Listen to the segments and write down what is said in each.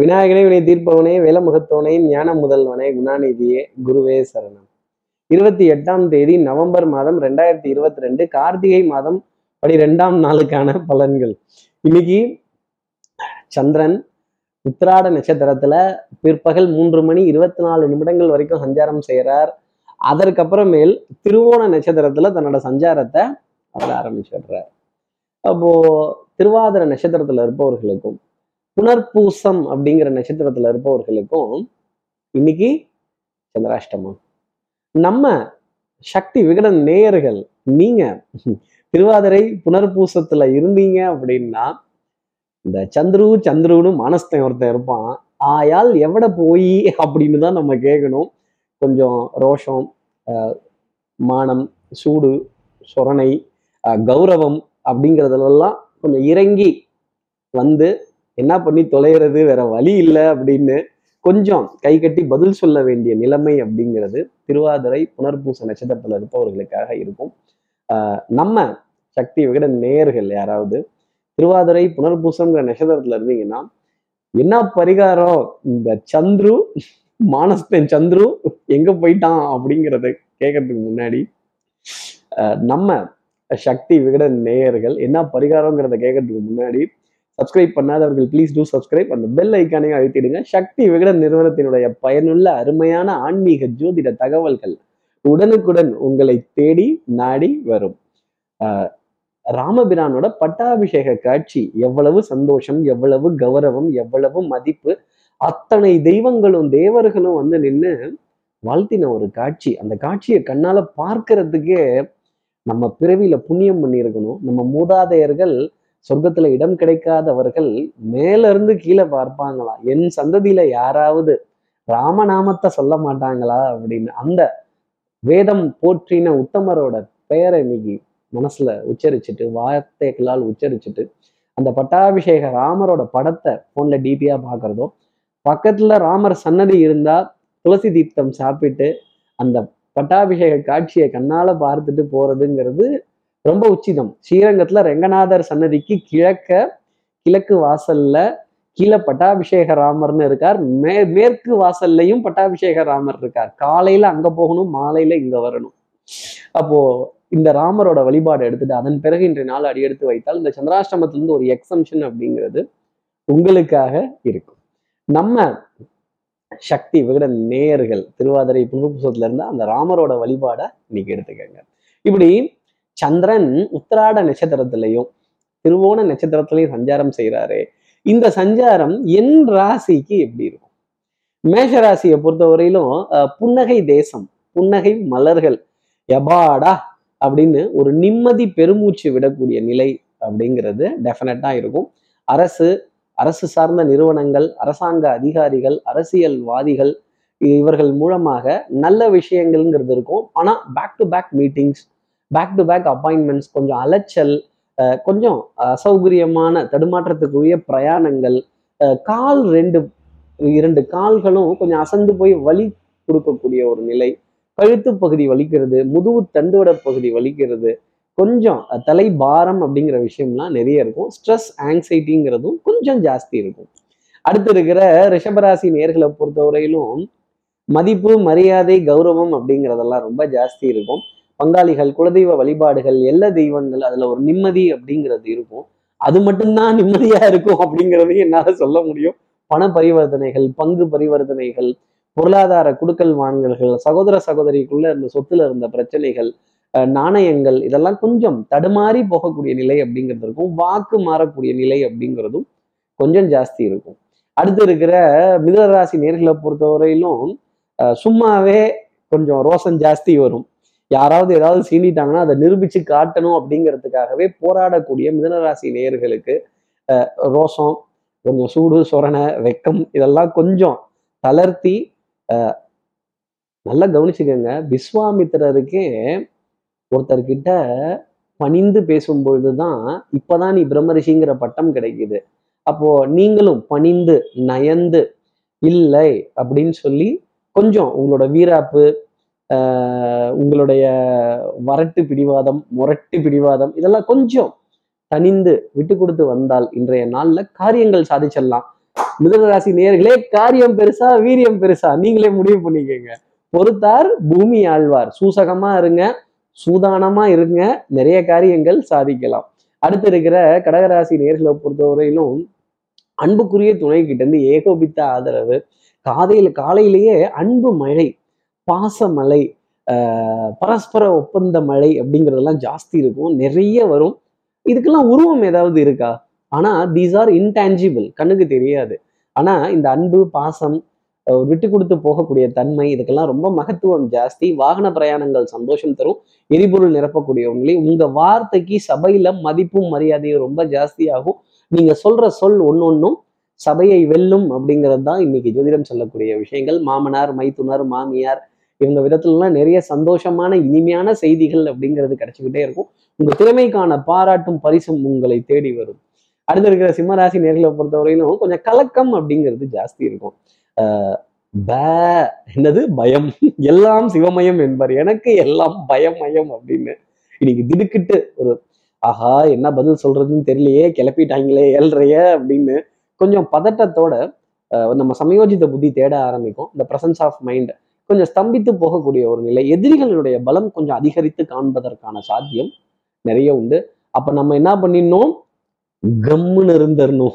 விநாயகனே வினை தீர்ப்பவனே வேலமுகத்தவனே ஞான முதல்வனே குணாநிதியே குருவே சரணம். இருபத்தி எட்டாம் தேதி நவம்பர் மாதம் ரெண்டாயிரத்தி இருபத்தி ரெண்டு கார்த்திகை மாதம் பனிரெண்டாம் நாளுக்கான பலன்கள். இன்னைக்கு சந்திரன் உத்திராட நட்சத்திரத்துல பிற்பகல் மூன்று மணி இருபத்தி நாலு நிமிடங்கள் வரைக்கும் சஞ்சாரம் செய்கிறார் அதற்கப்புறமேல் திருவோண நட்சத்திரத்துல தன்னோட சஞ்சாரத்தை அவர் ஆரம்பிச்சிடுறார். அப்போ திருவாதிர நட்சத்திரத்துல இருப்பவர்களுக்கும் புனர்பூசம் அப்படிங்கிற நட்சத்திரத்துல இருப்பவர்களுக்கும் இன்னைக்கு சந்திராஷ்டமம். நம்ம சக்தி விகடன் நேயர்கள் நீங்க திருவாதிரை புனர்பூசத்துல இருந்தீங்க அப்படின்னா இந்த சந்துரு சந்துருன்னு மானஸ்தன் ஒருத்தன் இருப்பான். ஆயால் எவட போய் அப்படின்னு தான் நம்ம கேட்கணும் கொஞ்சம் ரோஷம் மானம் சூடு சொரணை கௌரவம் அப்படிங்கிறதுலாம் கொஞ்சம் இறங்கி வந்து என்ன பண்ணி தொலைகிறது? வேற வழி இல்லை அப்படின்னு கொஞ்சம் கை கட்டி பதில் சொல்ல வேண்டிய நிலைமை அப்படிங்கிறது திருவாதிரை புனர்பூச நட்சத்திரத்துல இருப்பவர்களுக்காக இருக்கும். ஆஹ் நம்ம சக்தி விகட நேயர்கள் யாராவது திருவாதிரை புனர்பூசம்ங்கிற நட்சத்திரத்துல இருந்தீங்கன்னா என்ன பரிகாரம்? இந்த சந்துரு மானஸ்தன் சந்துரு எங்க போயிட்டான் அப்படிங்கிறத கேட்கறதுக்கு முன்னாடி ஆஹ் நம்ம சக்தி விகட நேயர்கள் என்ன பரிகாரங்கிறத கேட்கறதுக்கு முன்னாடி சப்ஸ்கிரைப் பண்ணாதவர்கள் ப்ளீஸ் டூ சப்ஸ்கிரைப் அந்த பெல் ஐக்கானையும் அழுத்திடுங்க. சக்தி விகடன் நிறுவனத்தினுடைய பயனுள்ள அருமையான ஆன்மீக ஜோதிட தகவல்கள் உடனுக்குடன் உங்களை தேடி நாடி வரும். ஆஹ் ராமபிரானோட பட்டாபிஷேக காட்சி எவ்வளவு சந்தோஷம் எவ்வளவு கௌரவம் எவ்வளவு மதிப்பு அத்தனை தெய்வங்களும் தேவர்களும் வந்து நின்று வாழ்த்தின ஒரு காட்சி. அந்த காட்சியை கண்ணால பார்க்கறதுக்கே நம்ம பிறவியில புண்ணியம் பண்ணியிருக்கணும். நம்ம மூதாதையர்கள் சொர்க்கத்துல இடம் கிடைக்காதவர்கள் மேல இருந்து கீழே பார்ப்பாங்களாம் என் சந்ததியில யாராவது ராமநாமத்தை சொல்ல மாட்டாங்களா? அப்படின்னு அந்த வேதம் போற்றின உத்தமரோட பெயரை இன்னைக்கு மனசுல உச்சரிச்சுட்டு வார்த்தைகளால் உச்சரிச்சுட்டு அந்த பட்டாபிஷேக ராமரோட படத்தை போன்ல டிபியா பாக்குறதோ பக்கத்துல ராமர் சன்னதி இருந்தா துளசி தீர்த்தம் சாப்பிட்டு அந்த பட்டாபிஷேக காட்சியை கண்ணால பார்த்துட்டு போறதுங்கிறது ரொம்ப உச்சிதம். ஸ்ரீரங்கத்துல ரெங்கநாதர் சன்னதிக்கு கிழக்க கிழக்கு வாசல்ல கீழே பட்டாபிஷேக ராமர்னு இருக்கார். மே மேற்கு வாசல்லையும் பட்டாபிஷேக ராமர் இருக்கார். காலையில அங்க போகணும் மாலையில இங்க வரணும். அப்போ இந்த ராமரோட வழிபாடு எடுத்துட்டு அதன் பிறகு இன்றைய நாள் அடியெடுத்து வைத்தால் இந்த சந்திராஷ்டமத்திலிருந்து ஒரு எக்ஸம்ஷன் அப்படிங்கிறது உங்களுக்காக இருக்கும். நம்ம சக்தி விகட நேயர்கள் திருவாதிரை புனர்புசத்துல இருந்து அந்த ராமரோட வழிபாடை இன்னைக்கு எடுத்துக்கங்க. இப்படி சந்திரன் உத்திராட நட்சத்திரத்திலையும் திருவோண நட்சத்திரத்திலையும் சஞ்சாரம் செய்கிறாரு இந்த சஞ்சாரம் என் ராசிக்கு எப்படி இருக்கும்? மேஷ ராசியை பொறுத்தவரையிலும் அஹ், புன்னகை தேசம் புன்னகை மலர்கள் எபாடா அப்படின்னு ஒரு நிம்மதி பெருமூச்சு விடக்கூடிய நிலை அப்படிங்கிறது டெஃபினட்டா இருக்கும். அரசு அரசு சார்ந்த நிறுவனங்கள் அரசாங்க அதிகாரிகள் அரசியல்வாதிகள் இவர்கள் மூலமாக நல்ல விஷயங்கள்ங்கிறது இருக்கும். ஆனா back to back meetings back to back appointments கொஞ்சம் அலைச்சல் கொஞ்சம் அசௌகரியமான தடுமாற்றத்துக்குரிய பிரயாணங்கள் கால் ரெண்டு இரண்டு கால்களும் கொஞ்சம் அசந்து போய் வலி கொடுக்கக்கூடிய ஒரு நிலை. கழுத்து பகுதி வலிக்கிறது முதுகு தண்டுவட பகுதி வலிக்கிறது. கொஞ்சம் தலை பாரம் அப்படிங்கிற விஷயம்லாம் நிறைய இருக்கும். ஸ்ட்ரெஸ் ஆங்ஸைட்டிங்கிறதும் கொஞ்சம் ஜாஸ்தி இருக்கும். அடுத்து இருக்கிற ரிஷபராசி நேர்களை பொறுத்தவரையிலும் மதிப்பு மரியாதை கௌரவம் அப்படிங்கிறதெல்லாம் ரொம்ப ஜாஸ்தி இருக்கும். பங்காளிகள் குலதெய்வ வழிபாடுகள் எல்லா தெய்வங்கள் அதுல ஒரு நிம்மதி அப்படிங்கிறது இருக்கும். அது மட்டும்தான் நிம்மதியா இருக்கும் அப்படிங்கிறதையும் என்னால சொல்ல முடியும். பண பரிவர்த்தனைகள் பங்கு பரிவர்த்தனைகள் பொருளாதார குடுக்கல் வாங்கல்கள் சகோதர சகோதரிக்குள்ள இருந்த சொத்துல இருந்த பிரச்சனைகள் நாணயங்கள் இதெல்லாம் கொஞ்சம் தடுமாறி போகக்கூடிய நிலை அப்படிங்கிறது இருக்கும். வாக்கு மாறக்கூடிய நிலை அப்படிங்கிறதும் கொஞ்சம் ஜாஸ்தி இருக்கும். அடுத்து இருக்கிற மிதராசி நேர்களை பொறுத்தவரையிலும் சும்மாவே கொஞ்சம் ரோசம் ஜாஸ்தி வரும். யாராவது ஏதாவது சீண்டிட்டாங்கன்னா அதை நிரூபிச்சு காட்டணும் அப்படிங்கிறதுக்காகவே போராடக்கூடிய மிதனராசி நேயர்களுக்கு ரோசம் கொஞ்சம் சூடு சொரணை வெக்கம் இதெல்லாம் கொஞ்சம் தளர்த்தி அஹ், நல்லா கவனிச்சுக்கோங்க. விஸ்வாமித்திரருக்கே ஒருத்தர்கிட்ட பணிந்து பேசும்பொழுது தான் இப்பதான் நீ பிரம்மரிஷிங்கிற பட்டம் கிடைக்குது. அப்போ நீங்களும் பணிந்து நயந்து இல்லை அப்படின்னு சொல்லி கொஞ்சம் உங்களோட வீராப்பு உங்களுடைய வரட்டு பிடிவாதம் முரட்டு பிடிவாதம் இதெல்லாம் கொஞ்சம் தனிந்து விட்டு கொடுத்து வந்தால் இன்றைய நாள்ல காரியங்கள் சாதிச்சிடலாம். மிதனராசி நேர்களே காரியம் பெருசா வீரியம் பெருசா? நீங்களே முடிவு பண்ணிக்கோங்க. பொறுத்தார் பூமி ஆழ்வார். சூசகமா இருங்க சூதானமா இருங்க நிறைய காரியங்கள் சாதிக்கலாம். அடுத்து இருக்கிற கடகராசி நேர்களை பொறுத்தவரையிலும் அன்புக்குரிய துணை கிட்ட இருந்து ஏகோபித்த ஆதரவு. காதையில் காலையிலேயே அன்பு மழை. பாசமலை ஆஹ் பரஸ்பர ஒப்பந்த மழை அப்படிங்கிறதெல்லாம் ஜாஸ்தி இருக்கும். நிறைய வரும். இதுக்கெல்லாம் உருவம் ஏதாவது இருக்கா? ஆனா தீஸ் ஆர் இன்டான்ஜிபிள் கண்ணுக்கு தெரியாது. ஆனா இந்த அன்பு பாசம் விட்டு கொடுத்து போகக்கூடிய தன்மை இதுக்கெல்லாம் ரொம்ப மகத்துவம் ஜாஸ்தி. வாகன பிரயாணங்கள் சந்தோஷம் தரும். எரிபொருள் நிரப்பக்கூடியவங்களே உங்க வார்த்தைக்கு சபையில மதிப்பும் மரியாதையும் ரொம்ப ஜாஸ்தியாகும். நீங்கள் நீங்க சொல்ற சொல் ஒன்னொன்னும் சபையை வெல்லும் அப்படிங்கிறது தான் இன்னைக்கு ஜோதிடம் சொல்லக்கூடிய விஷயங்கள். மாமனார் மைத்துனர் மாமியார் இவங்க விதத்துலலாம் நிறைய சந்தோஷமான இனிமையான செய்திகள் அப்படிங்கிறது கிடைச்சிக்கிட்டே இருக்கும். உங்க திறமைக்கான பாராட்டும் பரிசும் உங்களை தேடி வரும். அடுத்து இருக்கிற சிம்மராசி நேர்களை பொறுத்தவரையிலும் கொஞ்சம் கலக்கம் அப்படிங்கிறது ஜாஸ்தி இருக்கும். ஆஹ் பே என்னது? பயம். எல்லாம் சிவமயம் என்பார். எனக்கு எல்லாம் பயமயம் அப்படின்னு. இன்னைக்கு திடுக்கிட்டு ஒரு ஆஹா என்ன பதில் சொல்றதுன்னு தெரியலையே கிளப்பிட்டாங்களே ஏழ்றைய அப்படின்னு கொஞ்சம் பதட்டத்தோட ஆஹ் நம்ம சமயோஜித புத்தி தேட ஆரம்பிக்கும். இந்த பிரசன்ஸ் ஆஃப் மைண்ட் கொஞ்சம் ஸ்தம்பித்து போகக்கூடிய ஒரு நிலை. எதிரிகளுடைய பலம் கொஞ்சம் அதிகரித்து காண்பதற்கான சாத்தியம் நிறைய உண்டு. அப்ப நம்ம என்ன பண்ணிடணும்? கம்முன்னு இருந்துடணும்.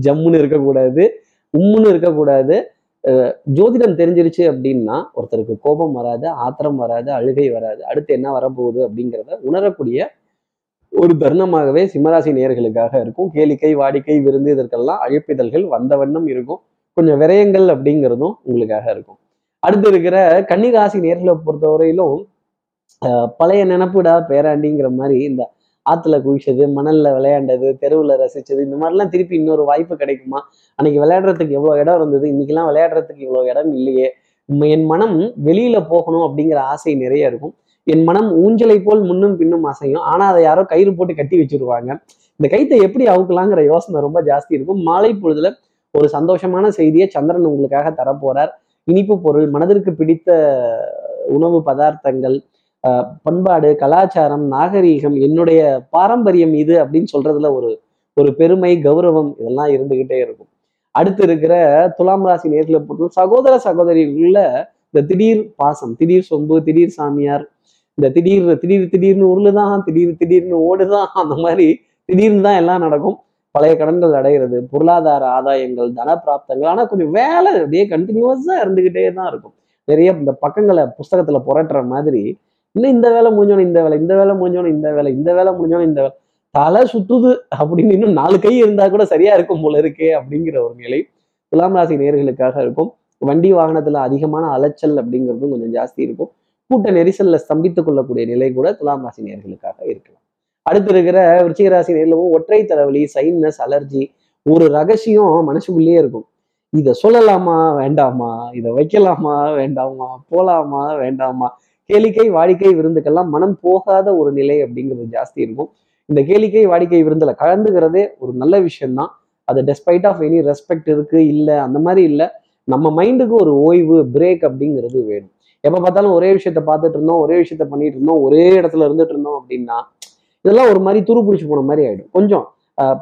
ஜம்முன்னு இருக்கக்கூடாது உம்முன்னு இருக்கக்கூடாது. அஹ் ஜோதிடம் தெரிஞ்சிருச்சு அப்படின்னா ஒருத்தருக்கு கோபம் வராது ஆத்திரம் வராது அழுகை வராது. அடுத்து என்ன வரப்போகுது அப்படிங்கிறத உணரக்கூடிய ஒரு தருணமாகவே சிம்மராசி நேயர்களுக்காக இருக்கும். கேளிக்கை வாடிக்கை விருந்து இதற்கெல்லாம் அழைப்பிதழ்கள் வந்த வண்ணம் இருக்கும். கொஞ்சம் விரயங்கள் அப்படிங்கிறதும் உங்களுக்காக இருக்கும். அடுத்து இருக்கிற கன்னிராசி நேர்களை பொறுத்தவரையிலும் ஆஹ் பழைய நினப்புடா பேராண்டிங்கிற மாதிரி இந்த ஆத்துல குளிச்சது மணல்ல விளையாண்டது தெருவுல ரசிச்சது இந்த மாதிரிலாம் திருப்பி இன்னொரு வாய்ப்பு கிடைக்குமா? அன்னைக்கு விளையாடுறதுக்கு எவ்வளவு இடம் இருந்தது? இன்னைக்கெல்லாம் விளையாடுறதுக்கு இவ்வளவு இடம் இல்லையே. என் மனம் வெளியில போகணும் அப்படிங்கிற ஆசை நிறைய இருக்கும். என் மனம் ஊஞ்சலை போல் முன்னும் பின்னும் அசையும். ஆனா அதை யாரோ கயிறு போட்டு கட்டி வச்சிருவாங்க. இந்த கைத்தை எப்படி அவுக்கலாங்கிற யோசனை ரொம்ப ஜாஸ்தி இருக்கும். மாலை பொழுதுல ஒரு சந்தோஷமான செய்தியை சந்திரன் உங்களுக்காக தரப்போறார். இனிப்பு பொருள் மனதிற்கு பிடித்த உணவு பதார்த்தங்கள் ஆஹ் பண்பாடு கலாச்சாரம் நாகரீகம் என்னுடைய பாரம்பரியம் இது அப்படின்னு சொல்றதுல ஒரு ஒரு பெருமை கௌரவம் இதெல்லாம் இருந்துகிட்டே இருக்கும். அடுத்து இருக்கிற துலாம் ராசி நேர்களை பொறுத்தவரை சகோதர சகோதரிகளுள்ள இந்த திடீர் பாசம் திடீர் சொம்பு திடீர் சாமியார் இந்த திடீர் திடீர் திடீர்னு உருளுதான் திடீர் திடீர்னு ஓடுதான் அந்த மாதிரி திடீர்னு தான் எல்லாம் நடக்கும். பழைய கடன்கள் அடைகிறது பொருளாதார ஆதாயங்கள் தன பிராப்தங்கள் ஆனால் கொஞ்சம் வேலை அப்படியே கண்டினியூஸாக இருந்துக்கிட்டே தான் இருக்கும். நிறைய இந்த பக்கங்களை புஸ்தகத்தில் புரட்டுற மாதிரி இன்னும் இந்த வேலை முடிஞ்சோன்னு இந்த வேலை இந்த வேலை முடிஞ்சோன்னு இந்த வேலை இந்த வேலை முடிஞ்சோன்னு இந்த வேலை. தலை சுற்றுது அப்படின்னு இன்னும் நாலு கை இருந்தால் கூட சரியா இருக்கும் போல இருக்கே அப்படிங்கிற ஒரு நிலை துலாம் ராசி நேர்களுக்காக இருக்கும். வண்டி வாகனத்தில் அதிகமான அலைச்சல் அப்படிங்கிறதும் கொஞ்சம் ஜாஸ்தி இருக்கும். கூட்ட நெரிசலில் ஸ்தம்பித்துக் கொள்ளக்கூடிய நிலை கூட துலாம் ராசி நேர்களுக்காக இருக்கலாம். அடுத்து இருக்கிற விருச்சிகராசி நேரிலவும் ஒற்றை தலைவலி சைனஸ் அலர்ஜி ஒரு ரகசியம் மனசுக்குள்ளேயே இருக்கும். இதை சொல்லலாமா? வேண்டாமா? இதை வைக்கலாமா? வேண்டாமா? போலாமா? வேண்டாமா? கேளிக்கை வாடிக்கை விருந்துக்கெல்லாம் மனம் போகாத ஒரு நிலை அப்படிங்கிறது ஜாஸ்தி இருக்கும். இந்த கேளிக்கை வாடிக்கை விருந்துல கலந்துக்கிறதே ஒரு நல்ல விஷயம்தான். அது டெஸ்பைட் ஆஃப் எனி ரெஸ்பெக்ட் இருக்கு இல்லை அந்த மாதிரி இல்லை. நம்ம மைண்டுக்கு ஒரு ஓய்வு பிரேக் அப்படிங்கிறது வேணும். எப்போ பார்த்தாலும் ஒரே விஷயத்த பார்த்துட்டு இருந்தோம் ஒரே விஷயத்த பண்ணிட்டு இருந்தோம் ஒரே இடத்துல இருந்துட்டு இருந்தோம் அப்படின்னா இதெல்லாம் ஒரு மாதிரி துரு பிடிச்சி போன மாதிரி ஆயிடும். கொஞ்சம்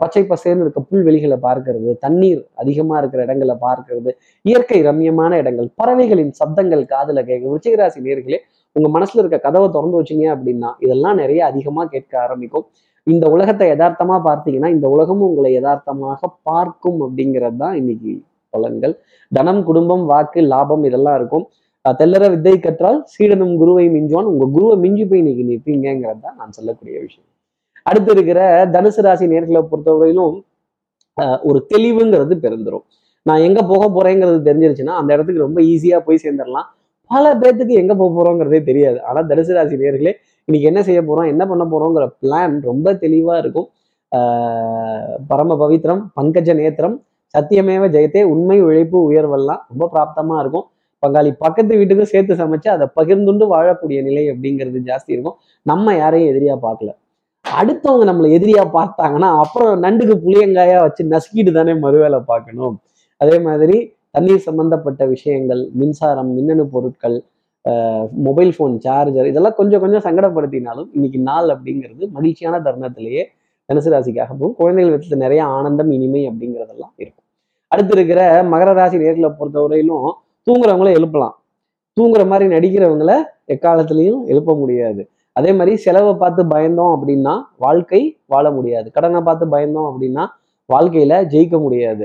பச்சை பசேர்னு இருக்க புல்வெளிகளை பார்க்கறது தண்ணீர் அதிகமா இருக்கிற இடங்களை பார்க்கறது இயற்கை ரம்யமான இடங்கள் பறவைகளின் சப்தங்கள் காதுல கேட்க ருச்சிகராசி நேர்களே உங்க மனசுல இருக்க கதவை திறந்து வச்சீங்க அப்படின்னா இதெல்லாம் நிறைய அதிகமா கேட்க ஆரம்பிக்கும். இந்த உலகத்தை யதார்த்தமாக பார்த்தீங்கன்னா இந்த உலகமும் உங்களை யதார்த்தமாக பார்க்கும் அப்படிங்கிறது தான் இன்னைக்கு பலன்கள். தனம் குடும்பம் வாக்கு லாபம் இதெல்லாம் இருக்கும். தெல்லற வித்தை கற்றால் சீடனும் குருவை மிஞ்சுவான். உங்க குருவை மிஞ்சி போய் இன்னைக்கு நிற்பீங்கிறது தான் நான் சொல்லக்கூடிய விஷயம். அடுத்து இருக்கிற தனுசு ராசி நேர்களை பொறுத்தவரையிலும் ஒரு தெளிவுங்கிறது பிறந்துரும். நான் எங்க போக போறேங்கிறது தெரிஞ்சிருச்சுன்னா அந்த இடத்துக்கு ரொம்ப ஈஸியா போய் சேர்ந்துடலாம் பல பேர்த்துக்கு எங்க போக போறோங்கிறதே தெரியாது. ஆனா தனுசு ராசி நேர்களே இன்னைக்கு என்ன செய்ய போறோம் என்ன பண்ண போறோங்கிற பிளான் ரொம்ப தெளிவா இருக்கும். ஆஹ் பரம பவித்ரம் பங்கஜ நேத்திரம் சத்தியமேவ ஜெயத்தே உண்மை உழைப்பு உயர்வெல்லாம் ரொம்ப பிராப்தமா இருக்கும். பங்காளி பக்கத்து வீட்டுக்கும் சேர்த்து சமைச்சு அதை பகிர்ந்துண்டு வாழக்கூடிய நிலை அப்படிங்கிறது ஜாஸ்தி இருக்கும். நம்ம யாரையும் எதிரியா பார்க்கல. அடுத்தவங்க நம்மளை எதிரியா பார்த்தாங்கன்னா அப்புறம் நண்டுக்கு புளியங்காயா வச்சு நசுக்கிட்டு தானே மறுவேலை பார்க்கணும். அதே மாதிரி தண்ணீர் சம்பந்தப்பட்ட விஷயங்கள் மின்சாரம் மின்னணு பொருட்கள் மொபைல் ஃபோன் சார்ஜர் இதெல்லாம் கொஞ்சம் கொஞ்சம் சங்கடப்படுத்தினாலும் இன்னைக்கு நாள் அப்படிங்கிறது மகிழ்ச்சியான தருணத்திலேயே தனுசு ராசிக்காகவும் குழந்தைகள் விதத்துல நிறைய ஆனந்தம் இனிமை அப்படிங்கிறதெல்லாம் இருக்கும். அடுத்து இருக்கிற மகர ராசி நேர்களை பொறுத்தவரையிலும் தூங்குறவங்கள எழுப்பலாம். தூங்குற மாதிரி நடிக்கிறவங்கள எக்காலத்திலையும் எழுப்ப முடியாது. அதே மாதிரி செலவை பார்த்து பயந்தோம் அப்படின்னா வாழ்க்கை வாழ முடியாது. கடனை பார்த்து பயந்தோம் அப்படின்னா வாழ்க்கையில ஜெயிக்க முடியாது.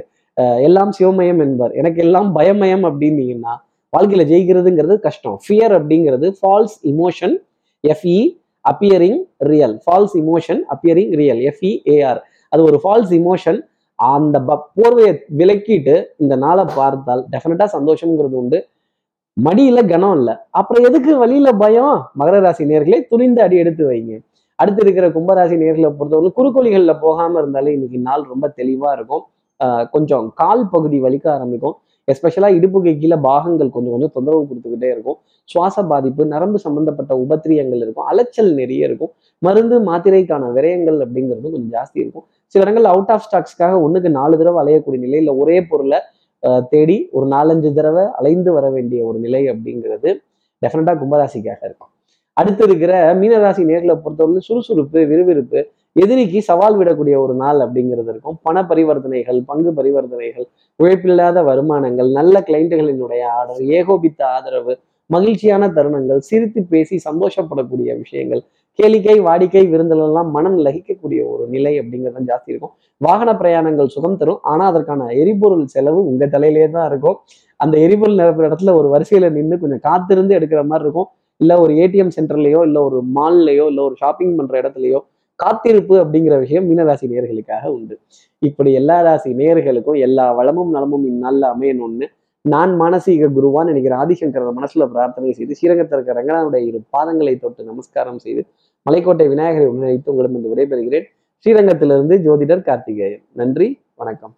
எல்லாம் சிவமயம் என்பார். எனக்கு எல்லாம் பயமயம் அப்படின்னீங்கன்னா வாழ்க்கையில ஜெயிக்கிறதுங்கிறது கஷ்டம். ஃபியர் அப்படிங்கிறது false emotion F E appearing real false emotion appearing real F E A R அது ஒரு ஃபால்ஸ் இமோஷன் அந்த ப- போர்வையை விலக்கிட்டு இந்த நாளை பார்த்தால் டெஃபினட்டா சந்தோஷம்ங்கிறது உண்டு. மடியில கனம் இல்லை. அப்புறம் எதுக்கு வழியில பயம்? மகர ராசி நேர்களை துணிந்து அடி எடுத்து வைங்க. அடுத்து இருக்கிற கும்பராசி நேர்களை பொறுத்தவரை குறுக்கோளிகளில் போகாம இருந்தாலே இன்னைக்கு நாள் ரொம்ப தெளிவா இருக்கும். கொஞ்சம் கால் பகுதி வலிக்க ஆரம்பிக்கும். எஸ்பெஷலாக இடுப்புக்கு கீழே பாகங்கள் கொஞ்சம் கொஞ்சம் தொந்தரவு கொடுத்துக்கிட்டே இருக்கும். சுவாச பாதிப்பு நரம்பு சம்பந்தப்பட்ட உபத்திரியங்கள் இருக்கும். அலைச்சல் நிறைய இருக்கும். மருந்து மாத்திரைக்கான விரயங்கள் அப்படிங்கிறது கொஞ்சம் ஜாஸ்தி இருக்கும். சில இடங்கள் அவுட் ஆஃப் ஸ்டாக்ஸ்க்காக ஒன்றுக்கு நாலு தடவை அலையக்கூடிய நிலையில் ஒரே பொருளை தேடி ஒரு நாலஞ்சு தடவை அலைந்து வர வேண்டிய ஒரு நிலை அப்படிங்கிறது டெஃபினட்டா கும்பராசிக்காக இருக்கும். அடுத்து இருக்கிற மீனராசி நேர்களை பொறுத்தவரை சுறுசுறுப்பு விறுவிறுப்பு எதிரிக்கு சவால் விடக்கூடிய ஒரு நாள் அப்படிங்கிறது இருக்கும். பண பரிவர்த்தனைகள் பங்கு பரிவர்த்தனைகள் உழைப்பில்லாத வருமானங்கள் நல்ல கிளைண்ட்டுகளினுடைய ஆர்டர் ஏகோபித்த ஆதரவு மகிழ்ச்சியான தருணங்கள் சிரித்து பேசி சந்தோஷப்படக்கூடிய விஷயங்கள் கேளிக்கை வாடிக்கை விருந்தலெல்லாம் மனம் லகிக்கக்கூடிய ஒரு நிலை அப்படிங்கிறது ஜாஸ்தி இருக்கும். வாகன பிரயாணங்கள் சுகம் தரும். ஆனால் அதற்கான எரிபொருள் செலவு உங்கள் தலையிலே தான் இருக்கும். அந்த எரிபொருள் நிரப்புற இடத்துல ஒரு வரிசையில நின்று கொஞ்சம் காத்திருந்து எடுக்கிற மாதிரி இருக்கும். இல்ல ஒரு ஏடிஎம் சென்டர்லையோ இல்லை ஒரு மால்லையோ இல்லை ஒரு ஷாப்பிங் பண்ற இடத்துலையோ காத்திருப்பு அப்படிங்கிற விஷயம் மீனராசி நேர்களுக்காக உண்டு. இப்படி எல்லா ராசி நேர்களுக்கும் எல்லா வளமும் நலமும் இந்நாளில் அமையணும்னு நான் மானசீக குருவான் நினைக்கிற ஆதிசங்கர மனசுல பிரார்த்தனை செய்து ஸ்ரீரங்கத்தில் இருக்கிற ரங்கனாவுடைய இரு பாதங்களை தொட்டு நமஸ்காரம் செய்து மலைக்கோட்டை விநாயகரை உணர்த்து உங்களிடம் விடைபெறுகிறேன். ஸ்ரீரங்கத்திலிருந்து ஜோதிடர் கார்த்திகேயன். நன்றி வணக்கம்.